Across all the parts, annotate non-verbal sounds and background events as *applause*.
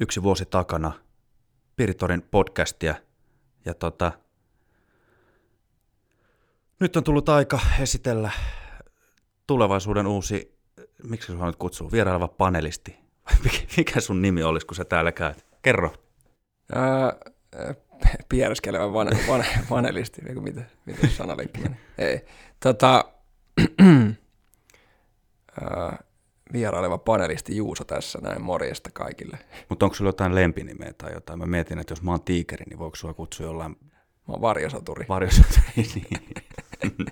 yksi vuosi takana Piritorin podcastia. Ja tota, nyt on tullut aika esitellä tulevaisuuden uusi, miksi sinua nyt kutsuu, vieraileva panelisti. *laughs* Mikä sun nimi olisi, kun sä täällä käyt? Kerro. Ää, piereskelevä van, van, vanelisti, eikö mitä, mitä sanaleikki? Ei. Tota, *clears throat* vieraileva panelisti Juuso tässä, näin morjesta kaikille. Mutta onko sulla jotain lempinimeä tai jotain? Mä mietin, että jos mä oon tiikeri, niin voiko sua kutsua jollain... Mä oon varjosoturi. Varjosoturi, niin. *laughs*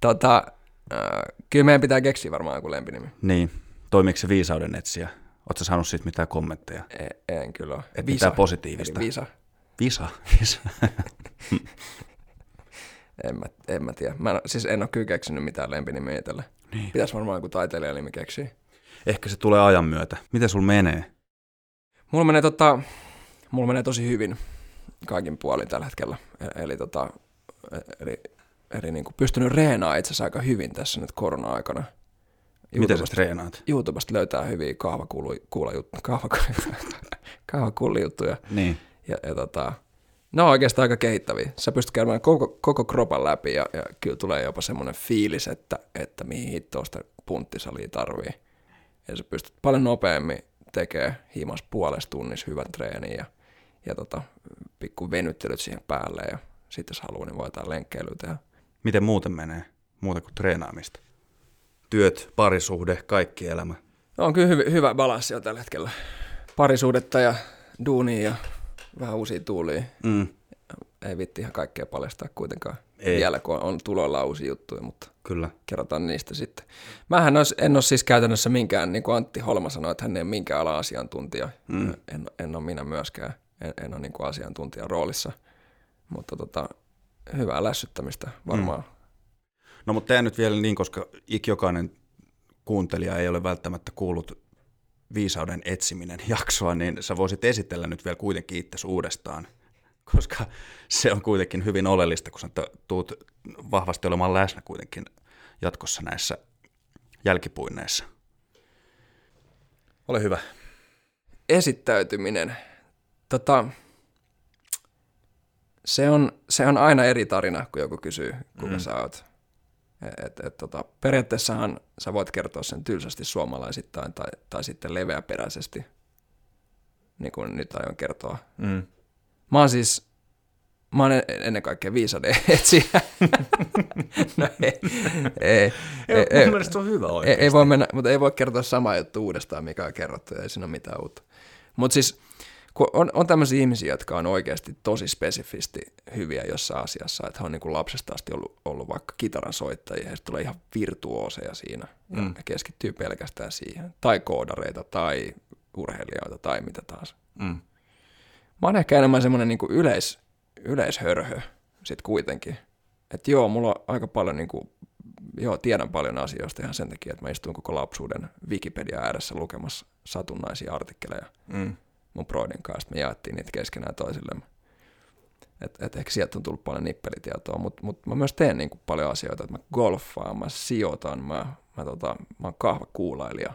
tota, ää, kyllä meidän pitää keksiä varmaan joku lempinimi. Niin. Toimiiko se viisauden etsiä? Oletko saanut siitä mitään kommentteja? En, en kyllä ole. Et Visa. mitään positiivista? Eli visa. Visa? *laughs* Visa. *laughs* en, mä, en mä tiedä. Mä en, siis en ole kyllä keksinyt mitään lempinimiä tälle. Niin. Pitäisi varmaan joku taiteilijanimi keksiä. Ehkä se tulee ajan myötä. Miten sul menee? Mulla menee, tota, mulla menee tosi hyvin kaikin puolin tällä hetkellä. E- eli, tota, e- eli, eli niin kuin pystynyt reenaamaan itse asiassa aika hyvin tässä nyt korona-aikana. Miten sä treenaat? YouTubesta löytää hyviä kahvakuulajuttuja, kahvakullijuttuja. *laughs* Niin. Ja, ja tota, ne on oikeastaan aika kehittäviä. Sä pystyt käymään koko, koko kropan läpi ja, ja kyllä tulee jopa semmoinen fiilis, että, että mihin hittoista punttisalia tarvii. Ja sä pystyt paljon nopeammin tekemään himas puolesta tunnissa hyvän treenin ja, ja tota, pikku venyttelyt siihen päälle ja sitten jos haluaa, niin voi jotain lenkkeilyä tehdä. Miten muuten menee? Muuta kuin treenaamista? Työt, parisuhde, kaikki elämä. No, on kyllä hyvä, hyvä balanssi tällä hetkellä. Parisuudetta ja duunia ja vähän uusia tuulia. Mm. Ei vitti ihan kaikkea paljastaa kuitenkaan Ei. vielä, kun on tulolla uusia juttuja, mutta Kyllä. kerrotaan niistä sitten. Mähän ois, en ole siis käytännössä minkään, niin kuin Antti Holma sanoi, että hän ei ole minkään ala-asiantuntija. Mm. En, en ole minä myöskään. En, en ole niin kuin asiantuntijan roolissa. Mutta tota, hyvää lässyttämistä varmaan. Mm. No mutta tämä nyt vielä niin, koska ikjokainen kuuntelija ei ole välttämättä kuullut viisauden etsiminen *laughs* jaksoa, niin sä voisit esitellä nyt vielä kuitenkin itse uudestaan, koska se on kuitenkin hyvin oleellista, kun sä tuut vahvasti olemaan läsnä kuitenkin jatkossa näissä jälkipuinneissa. Ole hyvä. Esittäytyminen. Tota, se, on, se on aina eri tarina, kun joku kysyy, kuka mm. sä oot. Et, et, tota, periaatteessahan sä voit kertoa sen tylsästi suomalaisittain tai, tai sitten leveäperäisesti, niin kuin nyt aion kertoa. Mm. Mä oon siis, mä oon ennen kaikkea viisade *laughs* etsiä. no ei, ei, ei, ei, mun mielestä se on hyvä oikeasti. Ei, ei voi mennä, mutta ei voi kertoa samaa juttu uudestaan, mikä on kerrottu, ei siinä ole mitään uutta. Mutta siis kun on, on tämmöisiä ihmisiä, jotka on oikeasti tosi spesifisti hyviä jossain asiassa, että he on niin kuin lapsesta asti ollut, ollut vaikka kitaran soittajia ja tulee ihan virtuoseja siinä mm. ja keskittyy pelkästään siihen. Tai koodareita tai urheilijoita tai mitä taas. Mm. Mä oon ehkä enemmän semmoinen niin yleis, yleishörhö sitten kuitenkin. Että joo, mulla on aika paljon niin kuin, joo, tiedän paljon asioista ihan sen takia, että mä istun koko lapsuuden Wikipedia ääressä lukemassa satunnaisia artikkeleja. Mm mun broidin kanssa, me jaettiin niitä keskenään toisillemme. Et, et ehkä sieltä on tullut paljon nippelitietoa, mutta mut mä myös teen niinku paljon asioita, että mä golfaan, mä sijoitan, mä, mä, tota, mä oon kahvakuulailija.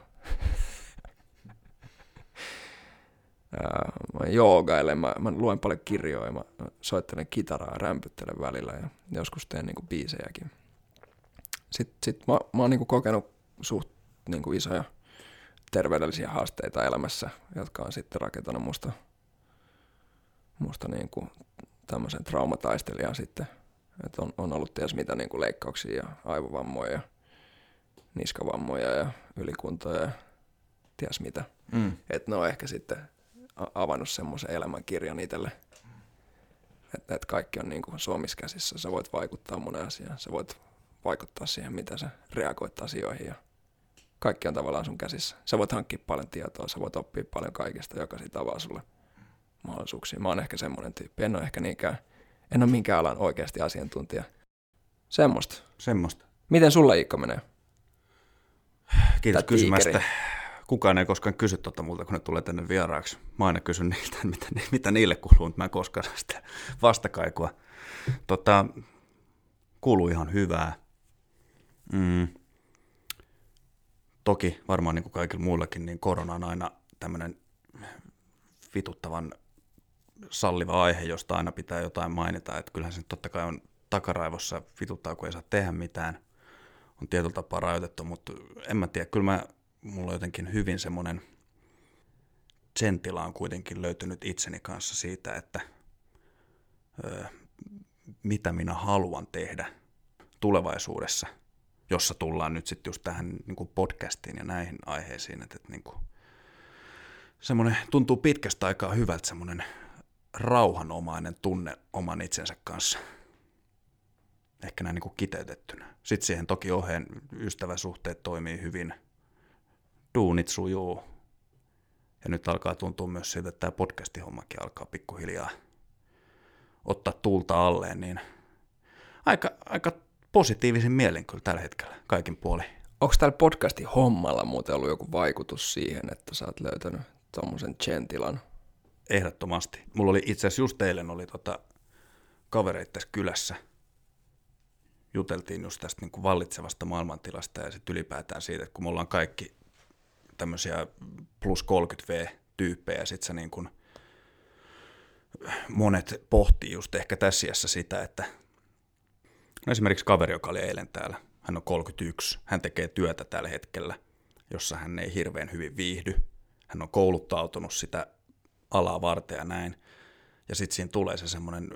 *laughs* mä joogailen, mä, mä luen paljon kirjoja, mä soittelen kitaraa rämpyttelen välillä ja joskus teen niinku biisejäkin. Sitten sit mä, mä oon niinku kokenut suht niinku isoja terveydellisiä haasteita elämässä, jotka on sitten rakentanut musta, musta niin kuin tämmöisen traumataistelijan sitten. Että on, on ollut ties mitä niin kuin leikkauksia ja aivovammoja ja niskavammoja ja ylikuntoja ja ties mitä. Mm. Että ne on ehkä sitten avannut semmoisen elämänkirjan itselle. Että et kaikki on niin kuin Suomessa käsissä. Sä voit vaikuttaa monen asiaan. Sä voit vaikuttaa siihen, mitä sä reagoit asioihin ja kaikki on tavallaan sun käsissä. Sä voit hankkia paljon tietoa, sä voit oppia paljon kaikesta, joka siitä avaa sulle mahdollisuuksia. Mä oon ehkä semmoinen tyyppi. En ole ehkä niinkään, en ole minkään alan oikeasti asiantuntija. Semmoista. Semmoista. Miten sulla Iikka menee? Kiitos kysymästä. Kukaan ei koskaan kysy tuota multa, kun ne tulee tänne vieraaksi. Mä aina kysyn niiltä, mitä, mitä niille kuuluu, mutta mä en koskaan saa sitä vastakaikua. Tota, kuuluu ihan hyvää. Mm toki varmaan niin kuin kaikilla muillakin, niin korona on aina tämmöinen vituttavan salliva aihe, josta aina pitää jotain mainita. Että kyllähän se nyt totta kai on takaraivossa vituttaa, kun ei saa tehdä mitään. On tietyllä tapaa rajoitettu, mutta en mä tiedä. Kyllä mä, mulla on jotenkin hyvin semmoinen sen tila on kuitenkin löytynyt itseni kanssa siitä, että mitä minä haluan tehdä tulevaisuudessa, jossa tullaan nyt sitten just tähän niin kuin podcastiin ja näihin aiheisiin, että, että niin kuin, semmoinen tuntuu pitkästä aikaa hyvältä semmoinen rauhanomainen tunne oman itsensä kanssa. Ehkä näin niin kuin kiteytettynä. Sitten siihen toki oheen ystäväsuhteet toimii hyvin, duunit sujuu, ja nyt alkaa tuntua myös siltä, että tämä podcastihommakin alkaa pikkuhiljaa ottaa tuulta alleen, niin aika, aika positiivisin mielin kyllä tällä hetkellä kaikin puolin. Onko tällä podcastin hommalla muuten ollut joku vaikutus siihen, että sä oot löytänyt tuommoisen chentilan? Ehdottomasti. Mulla oli itse asiassa just eilen oli tota kavereit tässä kylässä. Juteltiin just tästä niin kuin vallitsevasta maailmantilasta ja sitten ylipäätään siitä, että kun me ollaan kaikki tämmöisiä plus 30V-tyyppejä, ja sitten niin kuin monet pohtii just ehkä tässä sitä, että no esimerkiksi kaveri, joka oli eilen täällä, hän on 31, hän tekee työtä tällä hetkellä, jossa hän ei hirveän hyvin viihdy, hän on kouluttautunut sitä alaa varten ja näin, ja sitten siinä tulee se semmoinen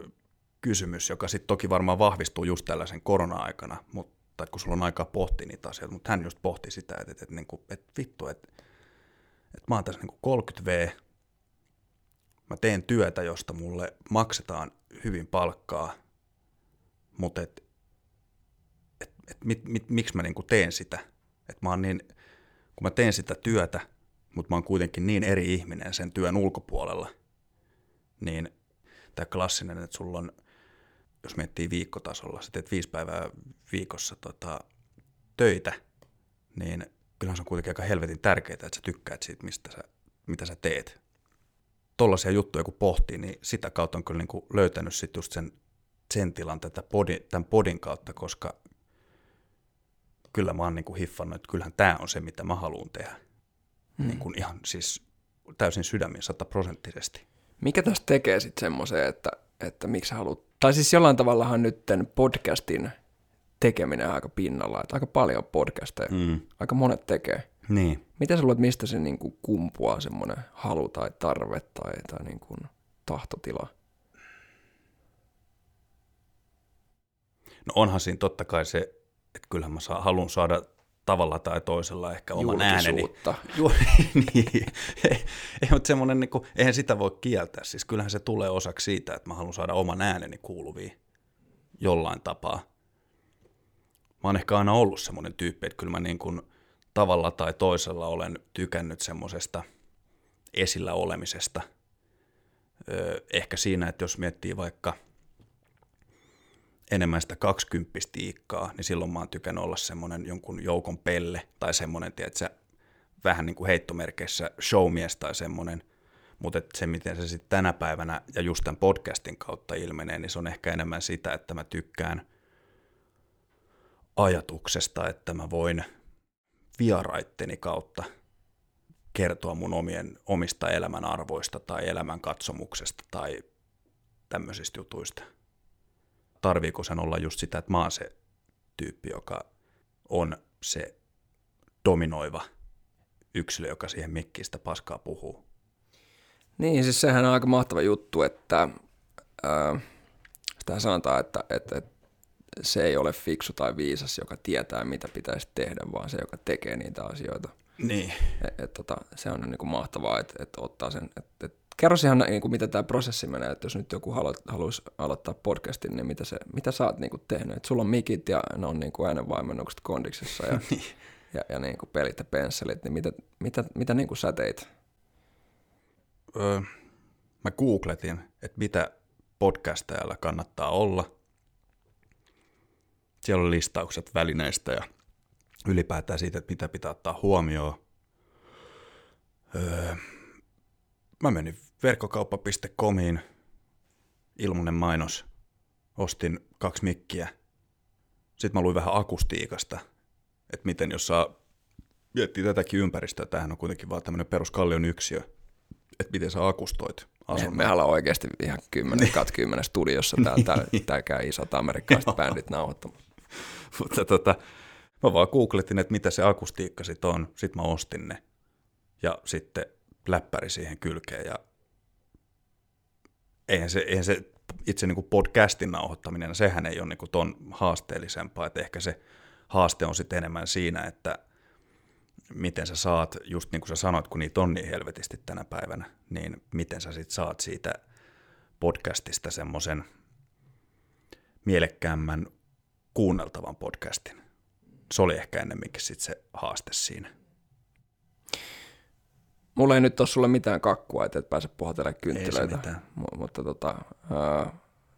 kysymys, joka sitten toki varmaan vahvistuu just tällaisen korona-aikana, mutta kun sulla on aikaa pohtia niitä asioita, mutta hän just pohti sitä, että, että, että, niin kuin, että vittu, että, että mä oon tässä niin 30V, mä teen työtä, josta mulle maksetaan hyvin palkkaa, mutta et, et, et, mit, mit, miksi mä niin kuin teen sitä, että mä oon niin, kun mä teen sitä työtä, mutta mä oon kuitenkin niin eri ihminen sen työn ulkopuolella, niin tämä klassinen, että sulla on – jos miettii viikkotasolla, sä teet viisi päivää viikossa tota, töitä, niin kyllähän se on kuitenkin aika helvetin tärkeää, että sä tykkäät siitä, mistä sä, mitä sä teet. Tollaisia juttuja kun pohtii, niin sitä kautta on kyllä niin löytänyt sit just sen, sen tilan tätä podi, tämän podin kautta, koska kyllä mä oon niin kuin hiffannut, että kyllähän tämä on se, mitä mä haluan tehdä. Mm. Niin kuin ihan siis täysin sydämin sataprosenttisesti. Mikä tästä tekee sitten semmoiseen, että, että miksi haluat tai siis jollain tavallahan nyt podcastin tekeminen aika pinnalla, että aika paljon podcasteja, mm. aika monet tekee. Niin. Mitä sä luulet, mistä se niin kuin kumpuaa semmoinen halu tai tarve tai, tai niin kuin tahtotila? No onhan siinä totta kai se, että kyllähän mä saa, haluan saada tavalla tai toisella ehkä oman ääneni. *laughs* Ju, *laughs* niin. ei, ei, mutta semmoinen, niin kuin, eihän sitä voi kieltää. Siis kyllähän se tulee osaksi siitä, että mä haluan saada oman ääneni kuuluviin jollain tapaa. Mä oon ehkä aina ollut semmoinen tyyppi, että kyllä mä niin kuin tavalla tai toisella olen tykännyt semmoisesta esillä olemisesta. Öö, ehkä siinä, että jos miettii vaikka – enemmän sitä kaksikymppistä iikkaa, niin silloin mä oon tykännyt olla semmoinen jonkun joukon pelle tai semmoinen, tiedätkö, vähän niin kuin heittomerkeissä showmies tai semmoinen, mutta se, miten se sitten tänä päivänä ja just tämän podcastin kautta ilmenee, niin se on ehkä enemmän sitä, että mä tykkään ajatuksesta, että mä voin vieraitteni kautta kertoa mun omien, omista elämän arvoista tai elämän katsomuksesta tai tämmöisistä jutuista tarviiko sen olla just sitä, että mä oon se tyyppi, joka on se dominoiva yksilö, joka siihen mikkistä paskaa puhuu. Niin, siis sehän on aika mahtava juttu, että äh, sitä sanotaan, että, että, että se ei ole fiksu tai viisas, joka tietää, mitä pitäisi tehdä, vaan se, joka tekee niitä asioita. Niin. Et, et, tota, se on niin kuin mahtavaa, että, että ottaa sen, että, että kerro ihan niin kuin, mitä tämä prosessi menee, että jos nyt joku halu, haluaisi aloittaa podcastin, niin mitä, se, mitä sä oot niin kuin, tehnyt? Et sulla on mikit ja ne on niin kuin äänenvaimennukset kondiksessa ja, *laughs* niin. ja, ja niin kuin pelit ja pensselit, niin mitä, mitä, mitä niin kuin sä teit? Öö, mä googletin, että mitä podcastajalla kannattaa olla. Siellä on listaukset välineistä ja ylipäätään siitä, että mitä pitää ottaa huomioon. Öö, mä menin verkkokauppa.comiin, ilmunen mainos, ostin kaksi mikkiä. Sitten mä luin vähän akustiikasta, että miten jos saa miettii tätäkin ympäristöä, tämähän on kuitenkin vaan tämmöinen peruskallion yksiö, että miten sä akustoit asunnon. Me, me ollaan oikeasti ihan kymmenen, kat kymmenen studiossa täällä, tää, *laughs* tää käy isot amerikkalaiset bändit nauhoittamaan. Mutta tota, mä vaan googletin, että mitä se akustiikka sit on, sit mä ostin ne. Ja sitten läppäri siihen kylkeen ja eihän se, eihän se itse niin kuin podcastin nauhoittaminen, sehän ei ole niin kuin ton haasteellisempaa, että ehkä se haaste on sitten enemmän siinä, että miten sä saat, just niin kuin sä sanoit, kun niitä on niin helvetisti tänä päivänä, niin miten sä sitten saat siitä podcastista semmoisen mielekkäämmän kuunneltavan podcastin. Se oli ehkä ennemminkin sitten se haaste siinä. Mulla ei nyt ole sulle mitään kakkua, että et pääse puhutelemaan kynttilöitä. Ei se mitään. M- mutta tota, uh,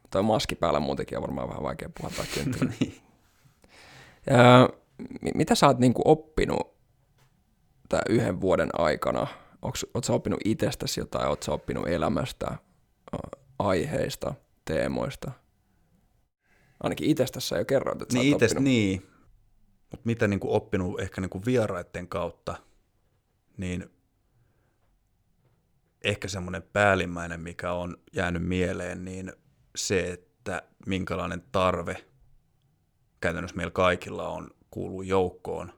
toi maski päällä muutenkin on varmaan vähän vaikea puhata *laughs* kynttilöitä. niin. ja, mitä sä oot niinku oppinut tämän yhden vuoden aikana? Oletko sä oppinut itsestäsi jotain, oletko sä oppinut elämästä, aiheista, teemoista? Ainakin itsestäsi jo kerroit, että niin, sä ites, Niin, mutta mitä niinku oppinut ehkä niinku vieraiden kautta, niin ehkä semmoinen päällimmäinen, mikä on jäänyt mieleen, niin se, että minkälainen tarve käytännössä meillä kaikilla on kuuluu joukkoon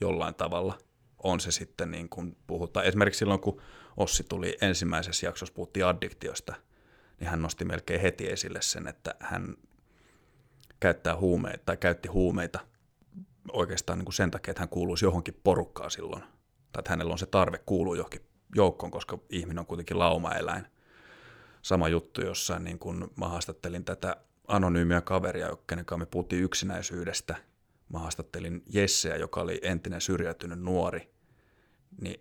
jollain tavalla. On se sitten niin kuin puhutaan. Esimerkiksi silloin, kun Ossi tuli ensimmäisessä jaksossa, puhuttiin addiktiosta, niin hän nosti melkein heti esille sen, että hän käyttää huumeita tai käytti huumeita oikeastaan niin kuin sen takia, että hän kuuluisi johonkin porukkaan silloin. Tai että hänellä on se tarve kuulua johonkin joukkoon, koska ihminen on kuitenkin laumaeläin. Sama juttu jossain, niin kun mä haastattelin tätä anonyymiä kaveria, kenen kanssa me puhuttiin yksinäisyydestä. Mä haastattelin Jesseä, joka oli entinen syrjäytynyt nuori. Niin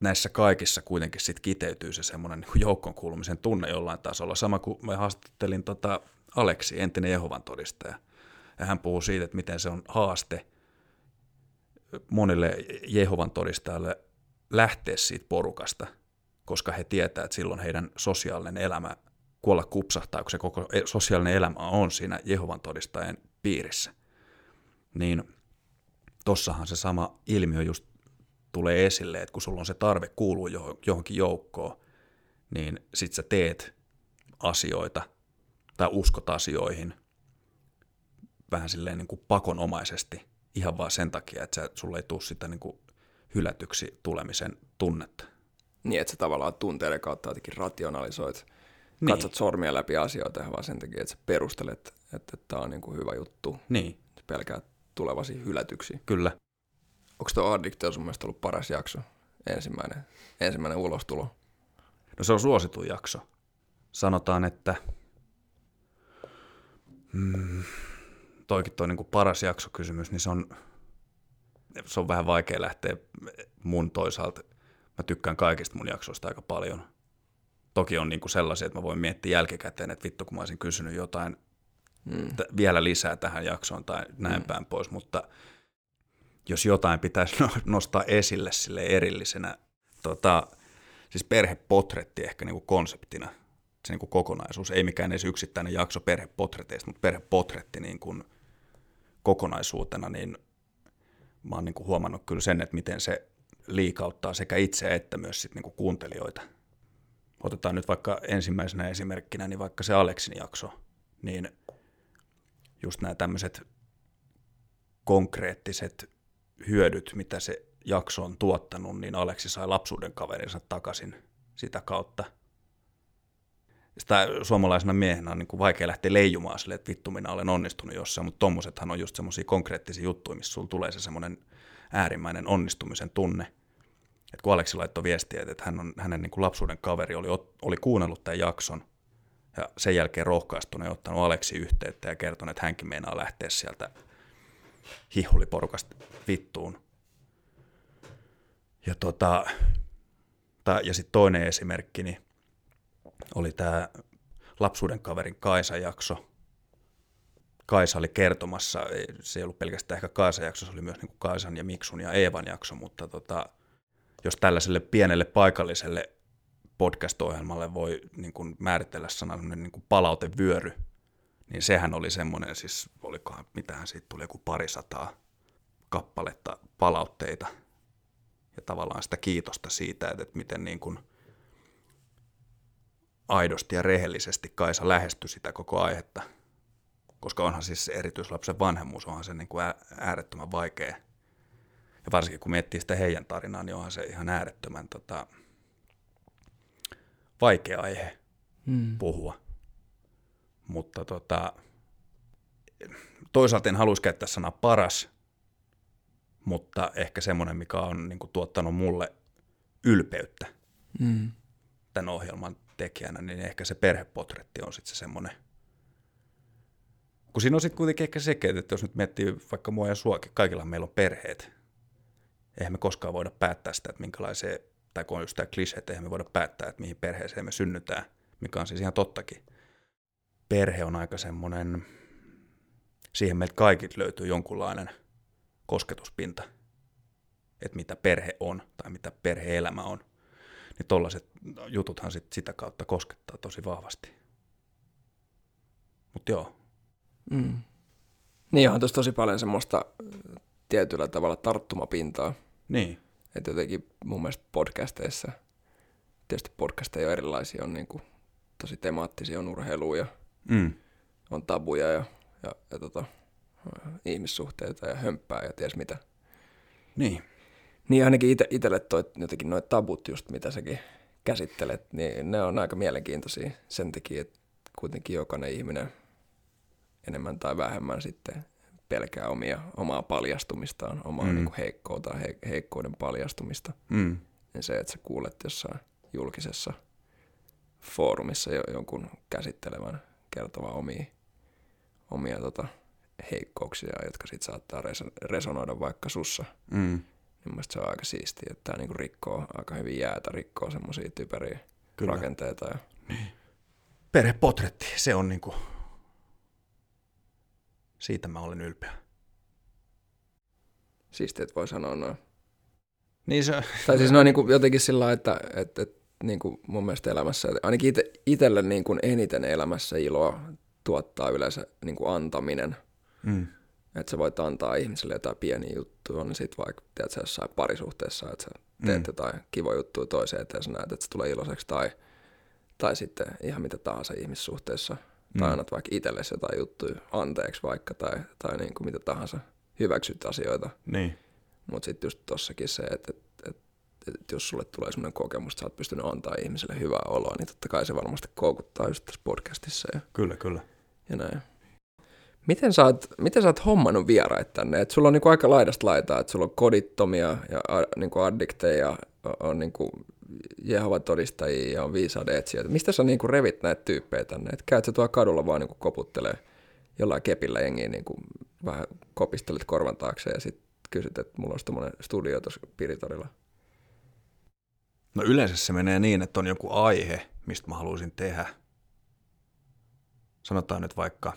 näissä kaikissa kuitenkin sit kiteytyy se semmoinen niin joukkoon kuulumisen tunne jollain tasolla. Sama kuin mä haastattelin tota Aleksi, entinen Jehovan todistaja. Ja hän puhuu siitä, että miten se on haaste monille Jehovan todistajalle lähteä siitä porukasta, koska he tietää, että silloin heidän sosiaalinen elämä kuolla kupsahtaa, kun se koko e- sosiaalinen elämä on siinä Jehovan todistajien piirissä. Niin tossahan se sama ilmiö just tulee esille, että kun sulla on se tarve kuuluu johonkin joukkoon, niin sit sä teet asioita tai uskot asioihin vähän silleen niin kuin pakonomaisesti ihan vaan sen takia, että sulla ei tule sitä niin kuin hylätyksi tulemisen tunnetta. Niin, että sä tavallaan tunteiden kautta jotenkin rationalisoit, niin. katsot sormia läpi asioita vaan sen takia, että sä perustelet, että tämä on niin kuin hyvä juttu. Niin. Pelkää tulevasi hylätyksi. Kyllä. Onko tuo addiktio sun mielestä ollut paras jakso? Ensimmäinen, ensimmäinen ulostulo? No se on suosituin jakso. Sanotaan, että mm, toikin toi niin paras jaksokysymys, niin se on se on vähän vaikea lähteä mun toisaalta. Mä tykkään kaikista mun jaksoista aika paljon. Toki on niinku sellaisia, että mä voin miettiä jälkikäteen, että vittu kun mä olisin kysynyt jotain mm. t- vielä lisää tähän jaksoon tai näin mm. päin pois, mutta jos jotain pitäisi no-, nostaa esille sille erillisenä, tota, siis perhepotretti ehkä niinku konseptina, se niinku kokonaisuus, ei mikään edes yksittäinen jakso perhepotreteista, mutta perhepotretti niin kuin kokonaisuutena, niin mä oon niin kuin huomannut kyllä sen, että miten se liikauttaa sekä itse että myös sit niin kuin kuuntelijoita. Otetaan nyt vaikka ensimmäisenä esimerkkinä, niin vaikka se Aleksin jakso, niin just nämä tämmöiset konkreettiset hyödyt, mitä se jakso on tuottanut, niin Aleksi sai lapsuuden kaverinsa takaisin sitä kautta – sitä suomalaisena miehenä on niin kuin vaikea lähteä leijumaan sille, että vittu minä olen onnistunut jossain, mutta tommosethan on just semmoisia konkreettisia juttuja, missä sulla tulee se semmoinen äärimmäinen onnistumisen tunne. että kun Aleksi laittoi viestiä, että hän on, hänen niin kuin lapsuuden kaveri oli, oli kuunnellut tämän jakson ja sen jälkeen rohkaistunut ja ottanut Aleksi yhteyttä ja kertonut, että hänkin meinaa lähteä sieltä hihuliporukasta vittuun. Ja, tota, ja sitten toinen esimerkki, niin oli tämä lapsuuden kaverin Kaisa-jakso. Kaisa oli kertomassa, se ei ollut pelkästään ehkä Kaisa-jakso, se oli myös niin Kaisan ja Miksun ja Eevan jakso, mutta tota, jos tällaiselle pienelle paikalliselle podcast-ohjelmalle voi niin kuin määritellä sanan niin kuin palautevyöry, niin sehän oli semmoinen, siis olikohan, mitähän siitä tuli joku parisataa kappaletta palautteita ja tavallaan sitä kiitosta siitä, että, että miten niin kuin aidosti ja rehellisesti Kaisa lähestyi sitä koko aihetta. Koska onhan siis se erityislapsen vanhemmuus, onhan se niin kuin äärettömän vaikea. Ja varsinkin kun miettii sitä heidän tarinaa, niin onhan se ihan äärettömän tota, vaikea aihe hmm. puhua. Mutta tota, toisaalta en haluaisi käyttää sanaa paras, mutta ehkä semmoinen, mikä on niin kuin, tuottanut mulle ylpeyttä mm. tämän ohjelman tekijänä, niin ehkä se perhepotretti on sitten se semmoinen. Kun siinä on sitten kuitenkin ehkä sekin, että jos nyt miettii vaikka mua ja suakin, kaikilla meillä on perheet. Eihän me koskaan voida päättää sitä, että minkälaiseen, tai kun on just tämä klise, että eihän me voida päättää, että mihin perheeseen me synnytään, mikä on siis ihan tottakin. Perhe on aika semmoinen, siihen meiltä kaikilta löytyy jonkunlainen kosketuspinta, että mitä perhe on tai mitä perheelämä on. Niin tollaiset jututhan sit sitä kautta koskettaa tosi vahvasti. Mutta joo. Mm. Niin on tuossa tosi paljon semmoista tietyllä tavalla tarttumapintaa. Niin. Että jotenkin mun mielestä podcasteissa, tietysti podcasteja on erilaisia, on niin kuin tosi temaattisia, on urheiluja, mm. on tabuja ja ja, ja tota, ihmissuhteita ja hömppää ja ties mitä. Niin. Niin ainakin ite, itselle toi, jotenkin noin tabut just, mitä säkin käsittelet, niin ne on aika mielenkiintoisia sen takia, että kuitenkin jokainen ihminen enemmän tai vähemmän sitten pelkää omia, omaa paljastumistaan, omaa mm. niin heikkoa tai he, heikkouden paljastumista. Mm. Ja se, että sä kuulet jossain julkisessa foorumissa jo, jonkun käsittelevän kertovan omia omia tota, heikkouksia, jotka sitten saattaa resonoida vaikka sussa. Mm. Niin se on aika siistiä, että tämä niinku rikkoo aika hyvin jäätä, rikkoo semmoisia typeriä Kyllä. rakenteita. Ja... Niin. Perhepotretti, se on niinku, siitä mä olen ylpeä. Siistiä, että voi sanoa noin. Niin se... Tai siis noin niinku jotenkin sillä että, että, että niin kuin mun mielestä elämässä, ainakin ite, itselle niin kuin eniten elämässä iloa tuottaa yleensä niin kuin antaminen. Mm. Että sä voit antaa ihmiselle jotain pieniä juttuja, niin sit vaikka teet sä jossain parisuhteessa, että sä teet mm. jotain kivoja juttuja toiseen eteen, sä näet, että se tulee iloiseksi, tai, tai sitten ihan mitä tahansa ihmissuhteessa, mm. tai annat vaikka itsellesi jotain juttuja anteeksi vaikka, tai, tai niin kuin mitä tahansa, hyväksyt asioita. Niin. Mutta sitten just tossakin se, että, että, että, että jos sulle tulee sellainen kokemus, että sä oot pystynyt antaa ihmiselle hyvää oloa, niin totta kai se varmasti koukuttaa just tässä podcastissa. Ja, kyllä, kyllä ja näin. Miten sä oot, miten sä oot hommannut vieraita tänne? Et sulla on niinku aika laidasta laitaa, että sulla on kodittomia ja a, niinku addikteja, on niinku Jehovat todistajia ja on viisauden etsijöitä. Mistä sä niinku revit näitä tyyppejä tänne? Et käyt sä tuolla kadulla vaan niinku koputtelee jollain kepillä jengiä, niinku vähän kopistelet korvan taakse ja sitten kysyt, että mulla olisi tämmöinen studio tuossa Piritorilla. No yleensä se menee niin, että on joku aihe, mistä mä haluaisin tehdä – sanotaan nyt vaikka,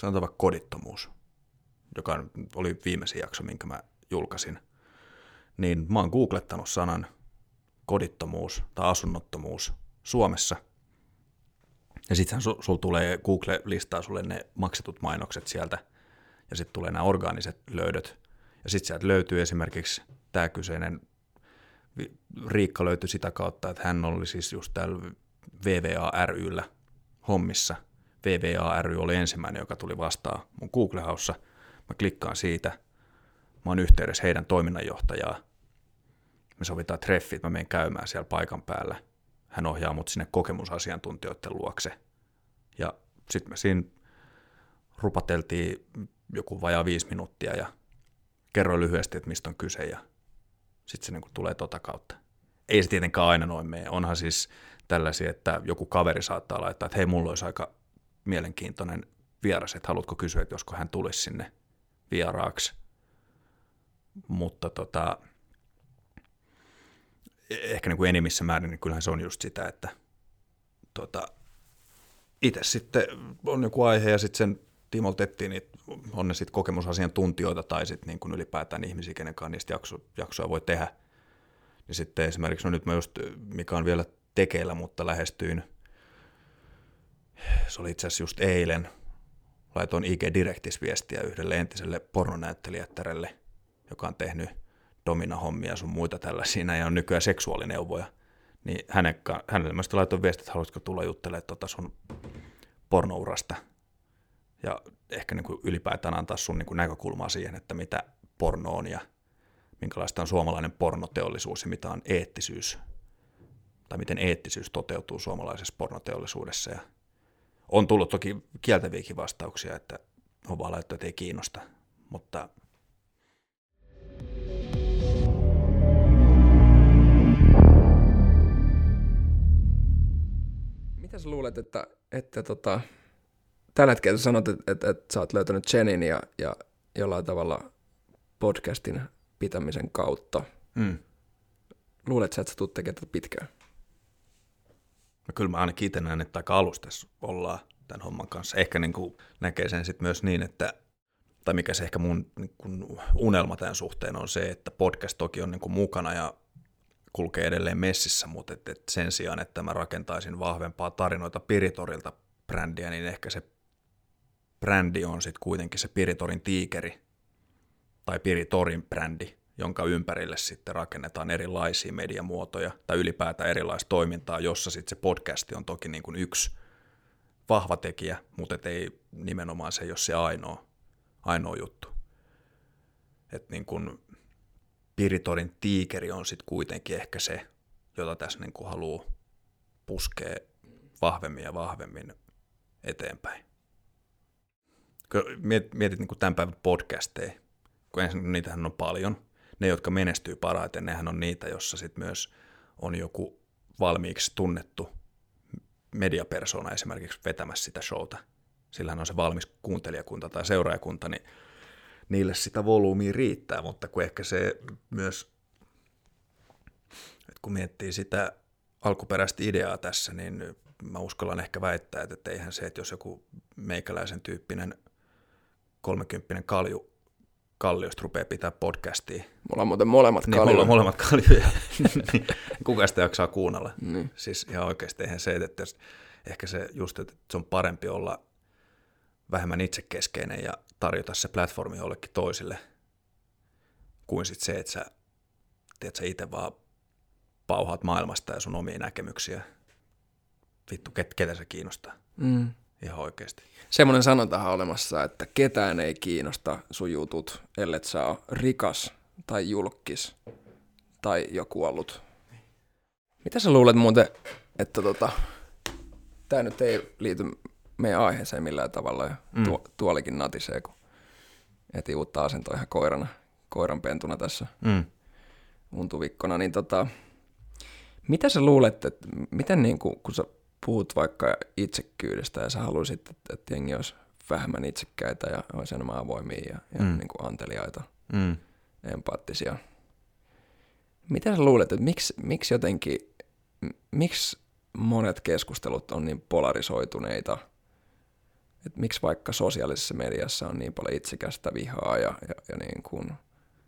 sanotaan vaikka kodittomuus, joka oli viimeisin jakso, minkä mä julkaisin, niin mä oon googlettanut sanan kodittomuus tai asunnottomuus Suomessa. Ja sitten sul, sul tulee, Google listaa sulle ne maksetut mainokset sieltä, ja sitten tulee nämä orgaaniset löydöt. Ja sitten sieltä löytyy esimerkiksi tämä kyseinen, Riikka löytyi sitä kautta, että hän oli siis just täällä VVA ryllä hommissa – VVA ry oli ensimmäinen, joka tuli vastaan mun Google Haussa. Mä klikkaan siitä. Mä oon yhteydessä heidän toiminnanjohtajaa. Me sovitaan treffit, mä menen käymään siellä paikan päällä. Hän ohjaa mut sinne kokemusasiantuntijoiden luokse. Ja sitten me siinä rupateltiin joku vajaa viisi minuuttia ja kerroin lyhyesti, että mistä on kyse ja sitten se niinku tulee tota kautta. Ei se tietenkään aina noin mene. Onhan siis tällaisia, että joku kaveri saattaa laittaa, että hei, mulla olisi aika mielenkiintoinen vieras, että haluatko kysyä, että josko hän tulisi sinne vieraaksi. Mutta tota, ehkä niin kuin enimmissä määrin, niin kyllähän se on just sitä, että tota, itse sitten on joku aihe ja sitten sen tiimolta etsii, niin on ne sitten kokemusasiantuntijoita tai sitten niin kuin ylipäätään ihmisiä, kenen kanssa niistä jakso, jaksoja voi tehdä. Niin sitten esimerkiksi, no nyt mä just, mikä on vielä tekeillä, mutta lähestyin – se oli itse asiassa just eilen, laitoin IG Directis viestiä yhdelle entiselle pornonäyttelijättärelle, joka on tehnyt domina-hommia sun muita tällaisia, ja on nykyään seksuaalineuvoja, niin hänen, hänelle mä sitten laitoin viestit, että haluaisitko tulla juttelemaan tota sun pornourasta, ja ehkä niin kuin ylipäätään antaa sun niin kuin näkökulmaa siihen, että mitä porno on ja minkälaista on suomalainen pornoteollisuus ja mitä on eettisyys, tai miten eettisyys toteutuu suomalaisessa pornoteollisuudessa. Ja on tullut toki kieltäviäkin vastauksia, että on vaan laittu, että ei kiinnosta, mutta Mitä sä luulet, että, että tota, tällä hetkellä sanot, että, että, että sä oot löytänyt Jenin ja, ja jollain tavalla podcastin pitämisen kautta. Mm. Luulet sä, että sä tulet tekemään tätä pitkään? No kyllä mä ainakin itse näen, että aika alusta ollaan tämän homman kanssa. Ehkä niin kuin näkee sen sitten myös niin, että tai mikä se ehkä mun niin kuin unelma tämän suhteen on se, että podcast toki on niin kuin mukana ja kulkee edelleen messissä, mutta et, et sen sijaan, että mä rakentaisin vahvempaa tarinoita Piritorilta brändiä, niin ehkä se brändi on sitten kuitenkin se Piritorin tiikeri tai Piritorin brändi, jonka ympärille sitten rakennetaan erilaisia mediamuotoja tai ylipäätään erilaista toimintaa, jossa sitten se podcasti on toki niin kuin yksi vahva tekijä, mutta ei nimenomaan se, jos se ainoa, ainoa juttu. Että niin kuin Piritorin tiikeri on sitten kuitenkin ehkä se, jota tässä niin kuin haluaa puskea vahvemmin ja vahvemmin eteenpäin. Mietit niin kuin tämän päivän podcasteja, kun ensin niitähän on paljon. Ne, jotka menestyy parhaiten, nehän on niitä, jossa sitten myös on joku valmiiksi tunnettu mediapersona esimerkiksi vetämässä sitä showta. Sillähän on se valmis kuuntelijakunta tai seuraajakunta, niin niille sitä volyymia riittää, mutta kun ehkä se myös, että kun miettii sitä alkuperäistä ideaa tässä, niin mä uskallan ehkä väittää, että eihän se, että jos joku meikäläisen tyyppinen kolmekymppinen kalju Kalliosta rupeaa pitää podcastia. Mulla on muuten molemmat niin, kaljuja. molemmat kaljuja. *laughs* niin, kuka sitä jaksaa kuunnella? Niin. Siis ihan oikeasti eihän se, että ehkä se just, että se on parempi olla vähemmän itsekeskeinen ja tarjota se platformi jollekin toisille, kuin sit se, että sä, teet sä itse vaan pauhaat maailmasta ja sun omia näkemyksiä. Vittu, ket, ketä se kiinnostaa? Mm. Ihan oikeasti. Semmoinen sanontahan olemassa, että ketään ei kiinnosta sun jutut, ellei sä ole rikas tai julkis tai jo kuollut. Mitä sä luulet muuten, että tota, tämä nyt ei liity meidän aiheeseen millään tavalla ja mm. tuo, tuolikin natisee, kun eti uutta asentoa ihan koirana, koiranpentuna tässä mm. untuvikkona, niin tota, mitä sä luulet, että miten niin kuin, kun sä puhut vaikka itsekkyydestä ja sä haluaisit, että, että jengi olisi vähemmän itsekkäitä ja olisi enemmän avoimia ja, ja mm. niin kuin anteliaita, mm. empaattisia. Mitä sä luulet, että miksi, miksi jotenkin, miksi monet keskustelut on niin polarisoituneita, että miksi vaikka sosiaalisessa mediassa on niin paljon itsekästä vihaa ja, ja, ja niin kuin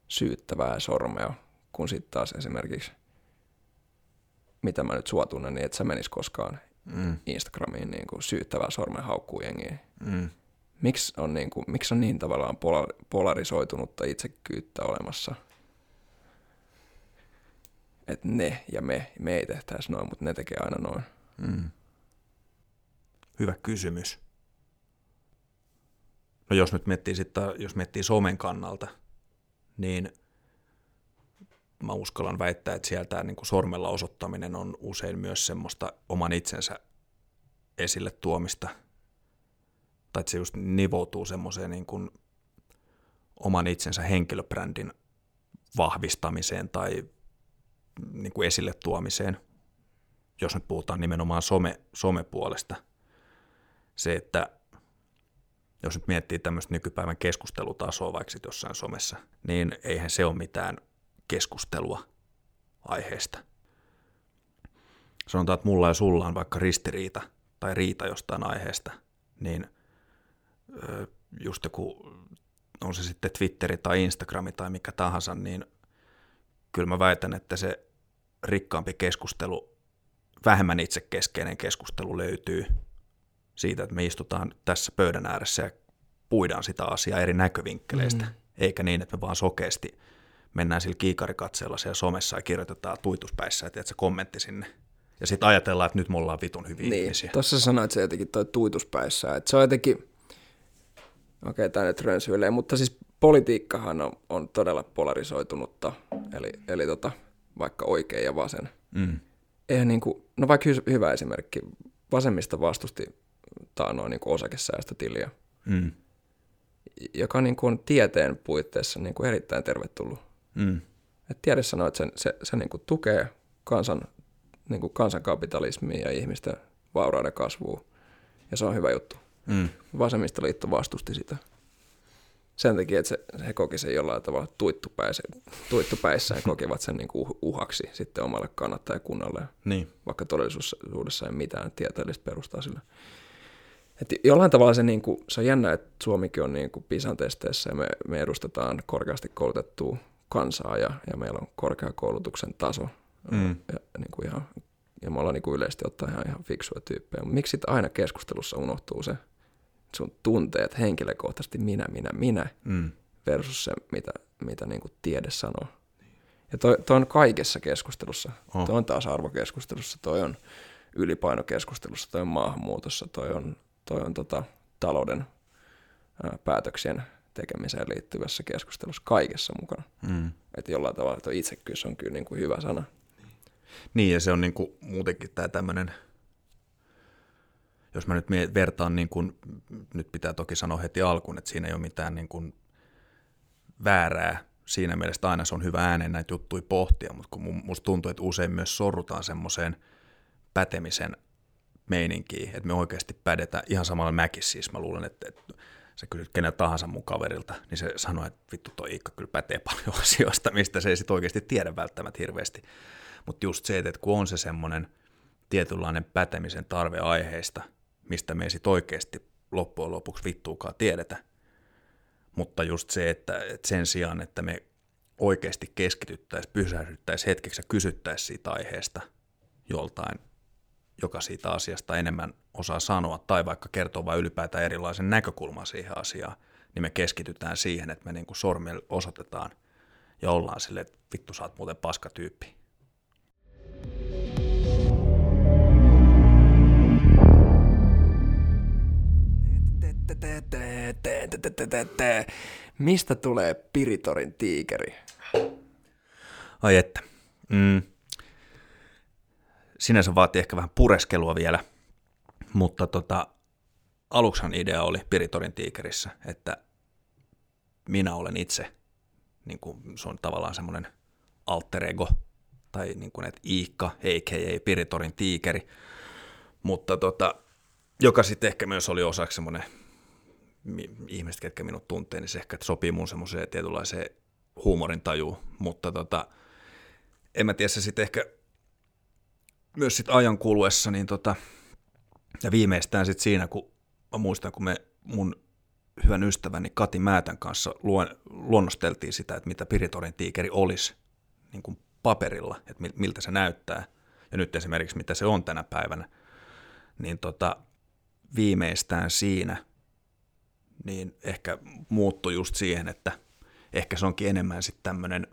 syyttävää sormea, kun sitten taas esimerkiksi, mitä mä nyt sua tunnen, niin et sä menis koskaan mm. Instagramiin niin kuin syyttävää sormen haukkuu jengiä. Mm. Miksi on, niin kuin, miksi on niin tavallaan polarisoitunutta itsekyyttä olemassa? Että ne ja me, me ei tehtäisi noin, mutta ne tekee aina noin. Mm. Hyvä kysymys. No jos nyt miettii, sitten, jos miettii somen kannalta, niin mä uskallan väittää, että sieltä niin kuin sormella osoittaminen on usein myös semmoista oman itsensä esille tuomista. Tai että se just nivoutuu semmoiseen niin kuin oman itsensä henkilöbrändin vahvistamiseen tai niin kuin esille tuomiseen, jos nyt puhutaan nimenomaan some, somepuolesta. Se, että jos nyt miettii tämmöistä nykypäivän keskustelutasoa vaikka jossain somessa, niin eihän se ole mitään keskustelua aiheesta. Sanotaan, että mulla ja sulla on vaikka ristiriita tai riita jostain aiheesta, niin just joku, on se sitten Twitteri tai Instagrami tai mikä tahansa, niin kyllä mä väitän, että se rikkaampi keskustelu, vähemmän itsekeskeinen keskustelu löytyy siitä, että me istutaan tässä pöydän ääressä ja puidaan sitä asiaa eri näkövinkkeleistä, mm. eikä niin, että me vaan sokeasti mennään sillä kiikarikatseella siellä somessa ja kirjoitetaan tuituspäissä, että se kommentti sinne. Ja sitten ajatellaan, että nyt me ollaan vitun hyviä niin. ihmisiä. Tuossa sanoit se jotenkin toi tuituspäissä, että se on jotenkin, okei okay, tämä nyt rönsyilee, mutta siis politiikkahan on, on todella polarisoitunutta, eli, eli tota, vaikka oikein ja vasen. Mm. Eihän niin kuin, no vaikka hy- hyvä esimerkki, vasemmista vastusti taanoin niin osakesäästötiliä, mm. joka niin kuin on tieteen puitteissa niin kuin erittäin tervetullut. Mm. Et tiede sanoo, että se, se, se niin kuin tukee kansan, niin kuin kansankapitalismia ja ihmisten vaurauden kasvua, ja se on hyvä juttu. Mm. Vasemmistoliitto vastusti sitä sen takia, että se, he koki sen jollain tavalla tuittupäissä, tuittupäissään kokivat sen niin kuin uhaksi sitten omalle kannattajakunnalle, niin. vaikka todellisuudessa ei mitään tieteellistä perustaa sillä. Et jollain tavalla se, niin kuin, se on jännä, että Suomikin on niin kuin PISAn testeissä ja me, me edustetaan korkeasti koulutettua kansaa ja, ja meillä on korkeakoulutuksen taso mm. ja, niin kuin ihan, ja me ollaan niin kuin yleisesti ottaen ihan, ihan fiksuja tyyppejä. Miksi sitten aina keskustelussa unohtuu se, sun tunteet henkilökohtaisesti minä, minä, minä mm. versus se, mitä, mitä niin kuin tiede sanoo. Ja toi, toi on kaikessa keskustelussa. Oh. Toi on taas arvokeskustelussa, toi on ylipainokeskustelussa, toi on maahanmuutossa, toi on, toi on tota, talouden ää, päätöksien tekemiseen liittyvässä keskustelussa kaikessa mukana. Mm. Että jollain tavalla tuo itsekkyys on kyllä niin kuin hyvä sana. Niin, ja se on niin kuin muutenkin tämä tämmöinen – jos mä nyt vertaan, niin kun, nyt pitää toki sanoa heti alkuun, että siinä ei ole mitään niin kun väärää siinä mielessä, aina se on hyvä ääneen näitä juttuja pohtia, mutta kun musta tuntuu, että usein myös sorrutaan semmoiseen pätemisen meininkiin, että me oikeasti pädetään ihan samalla mäkin siis, mä luulen, että, että sä kysyt kenellä tahansa mun kaverilta, niin se sanoo, että vittu toi Iikka kyllä pätee paljon *laughs* asioista, mistä se ei sit oikeasti tiedä välttämättä hirveästi. Mutta just se, että kun on se semmoinen tietynlainen pätemisen tarve aiheista, mistä me ei sitten oikeasti loppujen lopuksi vittuukaan tiedetä. Mutta just se, että, että sen sijaan, että me oikeasti keskityttäisiin, pysähdyttäisiin hetkeksi ja kysyttäisiin siitä aiheesta joltain, joka siitä asiasta enemmän osaa sanoa, tai vaikka kertoo vain ylipäätään erilaisen näkökulman siihen asiaan, niin me keskitytään siihen, että me niin kuin osoitetaan ja ollaan silleen, että vittu sä oot muuten paskatyyppi. Mistä tulee Piritorin tiikeri? Ai että. Mm. Sinänsä vaatii ehkä vähän pureskelua vielä, mutta tota, aluksan idea oli Piritorin tiikerissä, että minä olen itse, niin kuin se on tavallaan semmoinen alter ego, tai niin kuin, että Iikka, a.k.a. Piritorin tiikeri, mutta tota, joka sitten ehkä myös oli osaksi semmoinen ihmiset, ketkä minut tuntee, niin se ehkä sopii mun semmoiseen tietynlaiseen huumorin tajuun, mutta tota, en mä tiedä, se sitten ehkä myös sit ajan kuluessa, niin tota, ja viimeistään sitten siinä, kun mä muistan, kun me mun hyvän ystäväni Kati Määtän kanssa luon, luonnosteltiin sitä, että mitä Piritorin tiikeri olisi niin kuin paperilla, että miltä se näyttää, ja nyt esimerkiksi mitä se on tänä päivänä, niin tota, viimeistään siinä – niin ehkä muuttui just siihen, että ehkä se onkin enemmän sitten tämmöinen,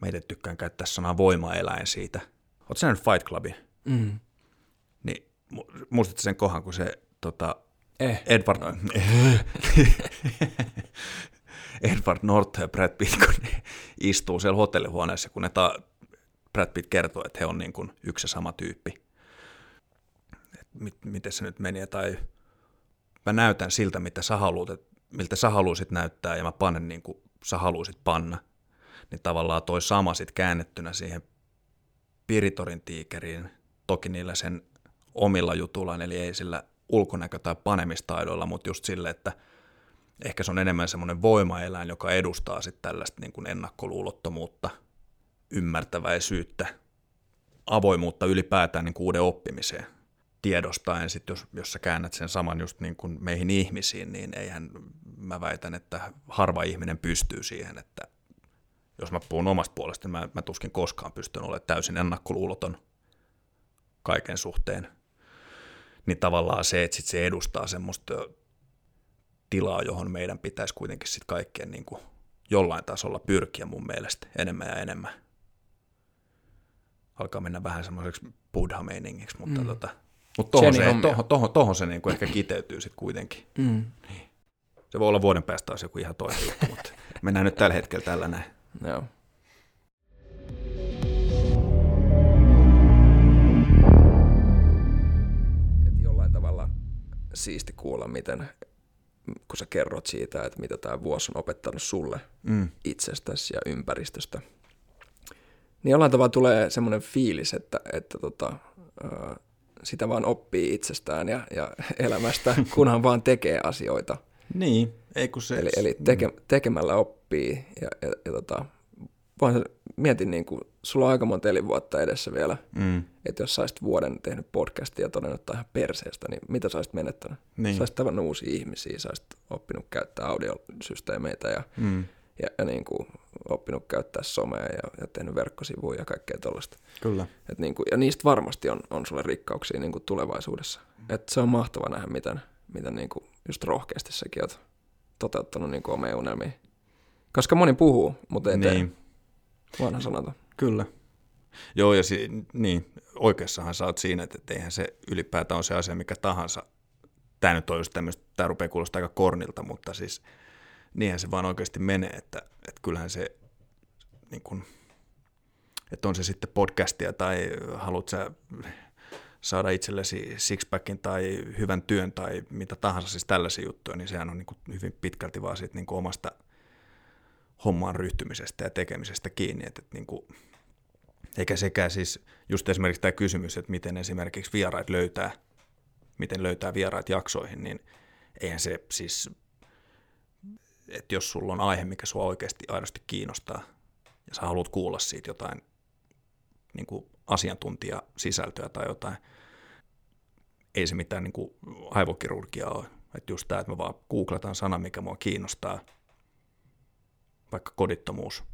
mä tykkään käyttää sanaa voimaeläin siitä. Oletko sä nähnyt Fight Clubin? Mm. Niin muistat sen kohan, kun se tota, eh. Edward, *laughs* Edward Norton ja Brad Pitt, kun ne istuu siellä hotellihuoneessa, kun ne ta- Brad Pitt kertoo, että he on niin kuin yksi ja sama tyyppi. Et mit, miten se nyt meni, tai mä näytän siltä, mitä sä haluat, miltä sä haluaisit näyttää, ja mä panen niin kuin sä haluaisit panna. Niin tavallaan toi sama sit käännettynä siihen Piritorin tiikeriin, toki niillä sen omilla jutullaan, eli ei sillä ulkonäkö- tai panemistaidoilla, mutta just sille, että ehkä se on enemmän semmoinen voimaeläin, joka edustaa sitten tällaista niin kuin ennakkoluulottomuutta, ymmärtäväisyyttä, avoimuutta ylipäätään niin kuin uuden oppimiseen. Tiedostaen, sit jos, jos sä käännät sen saman just niin kuin meihin ihmisiin, niin eihän mä väitän, että harva ihminen pystyy siihen, että jos mä puhun omasta puolesta, niin mä, mä tuskin koskaan pystyn olemaan täysin ennakkoluuloton kaiken suhteen. Niin tavallaan se, että sit se edustaa semmoista tilaa, johon meidän pitäisi kuitenkin sitten kaikkien niin kuin jollain tasolla pyrkiä mun mielestä enemmän ja enemmän. Alkaa mennä vähän semmoiseksi buddha-meiningiksi, mutta mm. tota, mutta tohon se, tohon, tohon, tohon se niinku ehkä kiteytyy sitten kuitenkin. Mm. Niin. Se voi olla vuoden päästä taas joku ihan toinen juttu, mutta mennään nyt tällä hetkellä tällä näin. Joo. Et jollain tavalla siisti kuulla, miten, kun sä kerrot siitä, että mitä tämä vuosi on opettanut sulle mm. itsestäsi ja ympäristöstä, niin jollain tavalla tulee semmoinen fiilis, että, että tota, sitä vaan oppii itsestään ja, ja *laughs* elämästä, kunhan vaan tekee asioita. Niin, ei kun se... Eli, eli teke, tekemällä oppii ja, ja, ja tota, vaan mietin, niin kuin, sulla on aika monta elinvuotta edessä vielä, mm. että jos saisit vuoden tehnyt podcastia ja todennut ihan perseestä, niin mitä saisit menettänyt? Niin. Saisit tavannut uusia ihmisiä, saisit oppinut käyttää audiosysteemeitä ja, mm. ja, ja niin kuin, oppinut käyttää somea ja, ja tehnyt verkkosivuja ja kaikkea tuollaista. Kyllä. Et niin kuin, ja niistä varmasti on, on sulle rikkauksia niin kuin tulevaisuudessa. Et se on mahtava nähdä, miten, miten niin kuin just rohkeasti säkin oot toteuttanut niin kuin omia unelmia. Koska moni puhuu, mutta ei niin. tee. Vanha sanota. Kyllä. Joo, ja si- niin, oikeassahan sä oot siinä, että eihän se ylipäätään on se asia mikä tahansa. Tämä nyt on just tämmöistä, tämä rupeaa kuulostaa aika kornilta, mutta siis niinhän se vaan oikeasti menee, että, että kyllähän se, niin kun, että on se sitten podcastia tai haluat sä saada itsellesi sixpackin tai hyvän työn tai mitä tahansa, siis tällaisia juttuja, niin sehän on niin kuin hyvin pitkälti vaan siitä niin kuin omasta hommaan ryhtymisestä ja tekemisestä kiinni. Että, että niin kuin, eikä sekään siis, just esimerkiksi tämä kysymys, että miten esimerkiksi vieraat löytää, miten löytää vieraat jaksoihin, niin eihän se siis, että jos sulla on aihe, mikä sua oikeasti aidosti kiinnostaa, ja sä haluat kuulla siitä jotain niin kuin asiantuntijasisältöä tai jotain, ei se mitään niin kuin aivokirurgiaa ole. Että just tämä, että mä vaan googletan sana, mikä mua kiinnostaa, vaikka kodittomuus,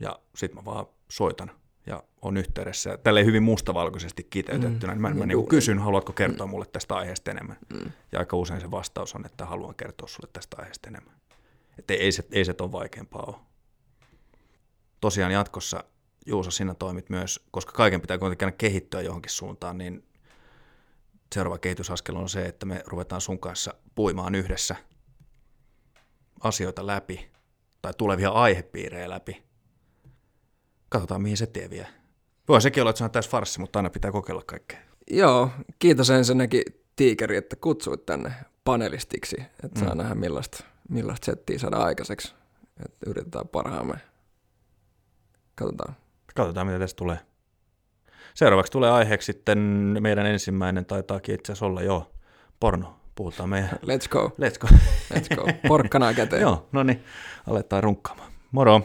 ja sitten mä vaan soitan ja on yhteydessä. Tälle hyvin mustavalkoisesti kiteytettynä. Mm. Mä, mä niin kysyn, haluatko kertoa mm. mulle tästä aiheesta enemmän. Mm. Ja aika usein se vastaus on, että haluan kertoa sulle tästä aiheesta enemmän. Että ei, ei se, ei se ole vaikeampaa ole. Tosiaan jatkossa, Juuso, sinä toimit myös, koska kaiken pitää kuitenkin kehittyä johonkin suuntaan, niin seuraava kehitysaskel on se, että me ruvetaan sun kanssa puimaan yhdessä asioita läpi tai tulevia aihepiirejä läpi. Katsotaan, mihin se tie vie. Voi sekin olla, että se on täys farssi, mutta aina pitää kokeilla kaikkea. Joo, kiitos ensinnäkin Tiikeri, että kutsuit tänne panelistiksi, että saa mm. nähdä millaista, millaista settiä saada aikaiseksi. Että yritetään parhaamme. Katsotaan. Katsotaan, mitä tästä tulee. Seuraavaksi tulee aiheeksi sitten meidän ensimmäinen, taitaakin itse asiassa olla jo porno. Puhutaan meidän... Let's go. Let's go. Let's go. Porkkanaa käteen. *laughs* Joo, no niin, aletaan runkkaamaan. Moro.